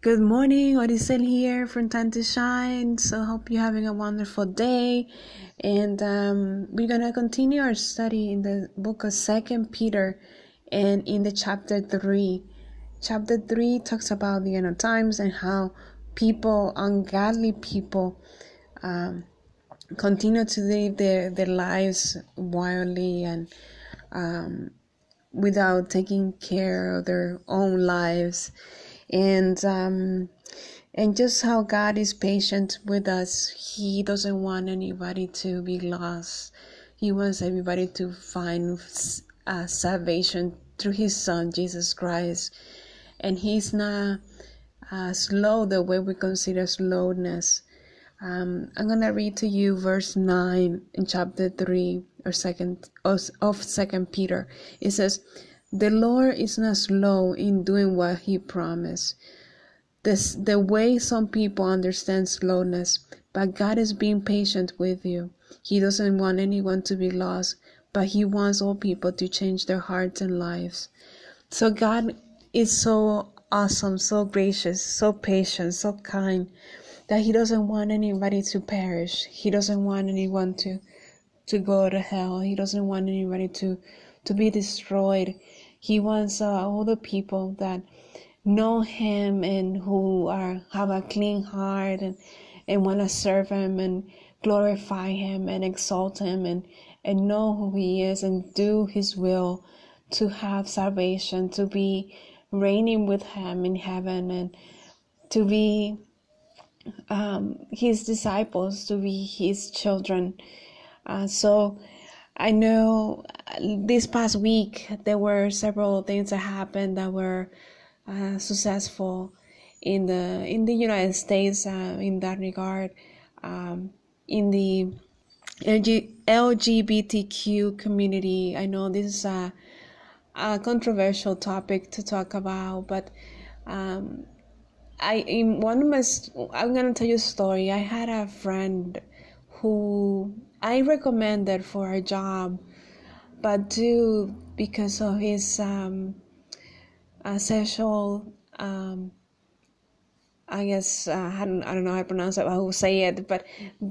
Good morning, Odisel here from Time to Shine. So, hope you're having a wonderful day. And um, we're gonna continue our study in the book of Second Peter, and in the chapter three. Chapter three talks about the end of times and how people, ungodly people, um, continue to live their their lives wildly and um, without taking care of their own lives and um, and just how God is patient with us. He doesn't want anybody to be lost. He wants everybody to find uh, salvation through His Son Jesus Christ, and He's not uh, slow the way we consider slowness. Um, I'm gonna read to you verse nine in chapter three or second of Second Peter. It says. The Lord is not slow in doing what he promised. This the way some people understand slowness, but God is being patient with you. He doesn't want anyone to be lost, but he wants all people to change their hearts and lives. So God is so awesome, so gracious, so patient, so kind that he doesn't want anybody to perish. He doesn't want anyone to to go to hell. He doesn't want anybody to to be destroyed. He wants uh, all the people that know Him and who are have a clean heart and and want to serve Him and glorify Him and exalt Him and and know who He is and do His will to have salvation, to be reigning with Him in heaven and to be um, His disciples, to be His children. Uh, so I know this past week there were several things that happened that were uh, successful in the in the United States uh, in that regard. Um, in the LG, LGBTQ community, I know this is a, a controversial topic to talk about, but um, I in one of my I'm gonna tell you a story. I had a friend who I recommended for a job, but due because of his um, uh, sexual, um, I guess uh, I don't I don't know how to pronounce it, how to say it, but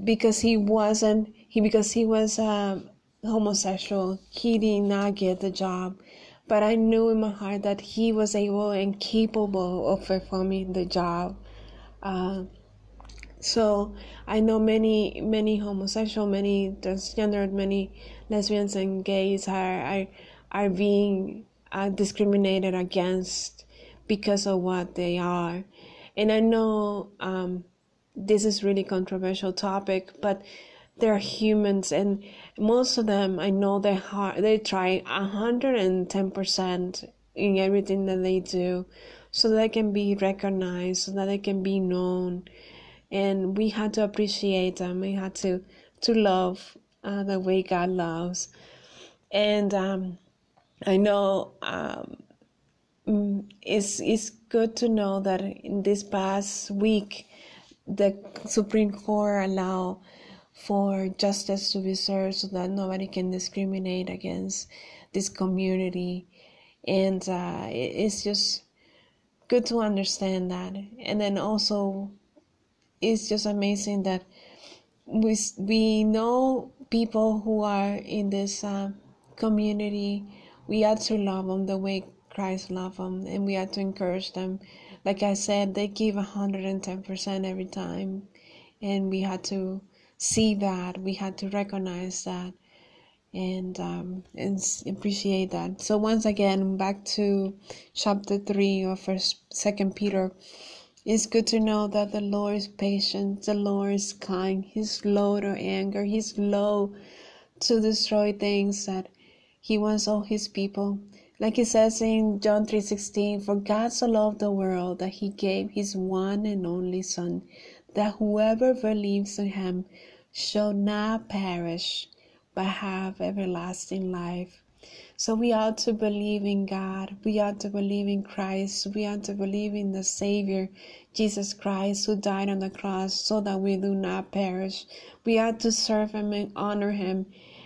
because he wasn't he because he was uh, homosexual, he did not get the job. But I knew in my heart that he was able and capable of performing the job. Uh, so I know many many homosexual, many transgender, many lesbians and gays are are, are being uh, discriminated against because of what they are, and I know um, this is really controversial topic, but they're humans and most of them I know they hard they try hundred and ten percent in everything that they do so that they can be recognized so that they can be known and we had to appreciate them. We had to to love uh, the way God loves, and um, I know um, mm, it's it's good to know that in this past week, the Supreme Court allowed for justice to be served so that nobody can discriminate against this community, and uh, it's just good to understand that, and then also it's just amazing that we we know people who are in this uh, community. We have to love them the way Christ loved them, and we have to encourage them. Like I said, they give hundred and ten percent every time, and we had to see that. We had to recognize that, and um, and appreciate that. So once again, back to chapter three of First Second Peter. It's good to know that the Lord is patient, the Lord is kind, He's slow to anger, He's slow to destroy things that He wants all His people. Like it says in John 3:16, for God so loved the world that he gave his one and only son, that whoever believes in him shall not perish, but have everlasting life. So we ought to believe in God. We ought to believe in Christ. We ought to believe in the Savior, Jesus Christ, who died on the cross so that we do not perish. We ought to serve Him and honor Him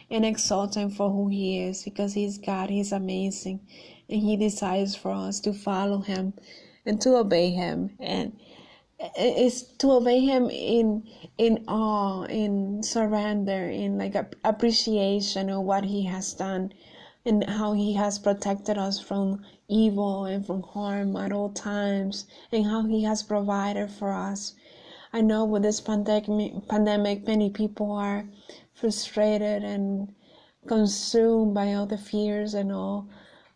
and exalt Him for who He is because He's God. He's amazing. And He desires for us to follow Him and to obey Him. And it's to obey Him in in awe, in surrender, in like appreciation of what He has done and how He has protected us from evil and from harm at all times, and how He has provided for us. I know with this pandemic, many people are frustrated and consumed by all the fears and all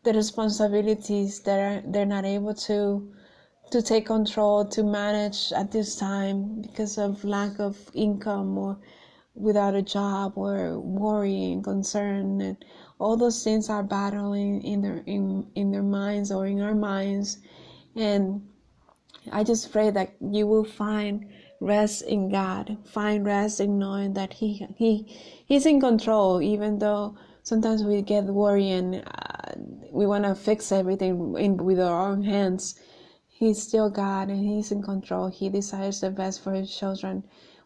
the responsibilities that are, they're not able to to take control to manage at this time because of lack of income or without a job or worry and concern and all those things are battling in their in, in their minds or in our minds. And i just pray that you will find rest in god find rest in knowing that he he he's in control even though sometimes we get worried and uh, we want to fix everything in, with our own hands. He's still god and he's in control. He desires the best for his children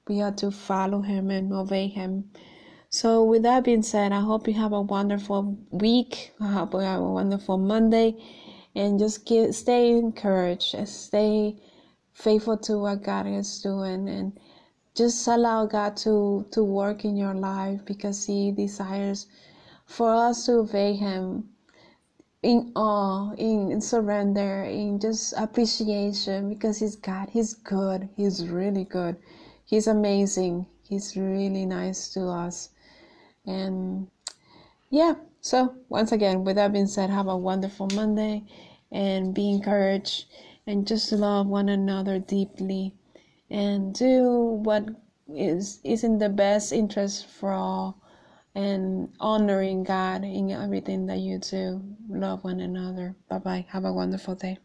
we have to follow him and obey him so, with that being said, I hope you have a wonderful week. I hope you have a wonderful Monday. And just get, stay encouraged, and stay faithful to what God is doing, and just allow God to, to work in your life because He desires for us to obey Him in awe, in surrender, in just appreciation because He's God. He's good. He's really good. He's amazing. He's really nice to us. And yeah, so once again, with that being said, have a wonderful Monday and be encouraged and just love one another deeply and do what is is in the best interest for all and honoring God in everything that you do. Love one another. Bye bye. Have a wonderful day.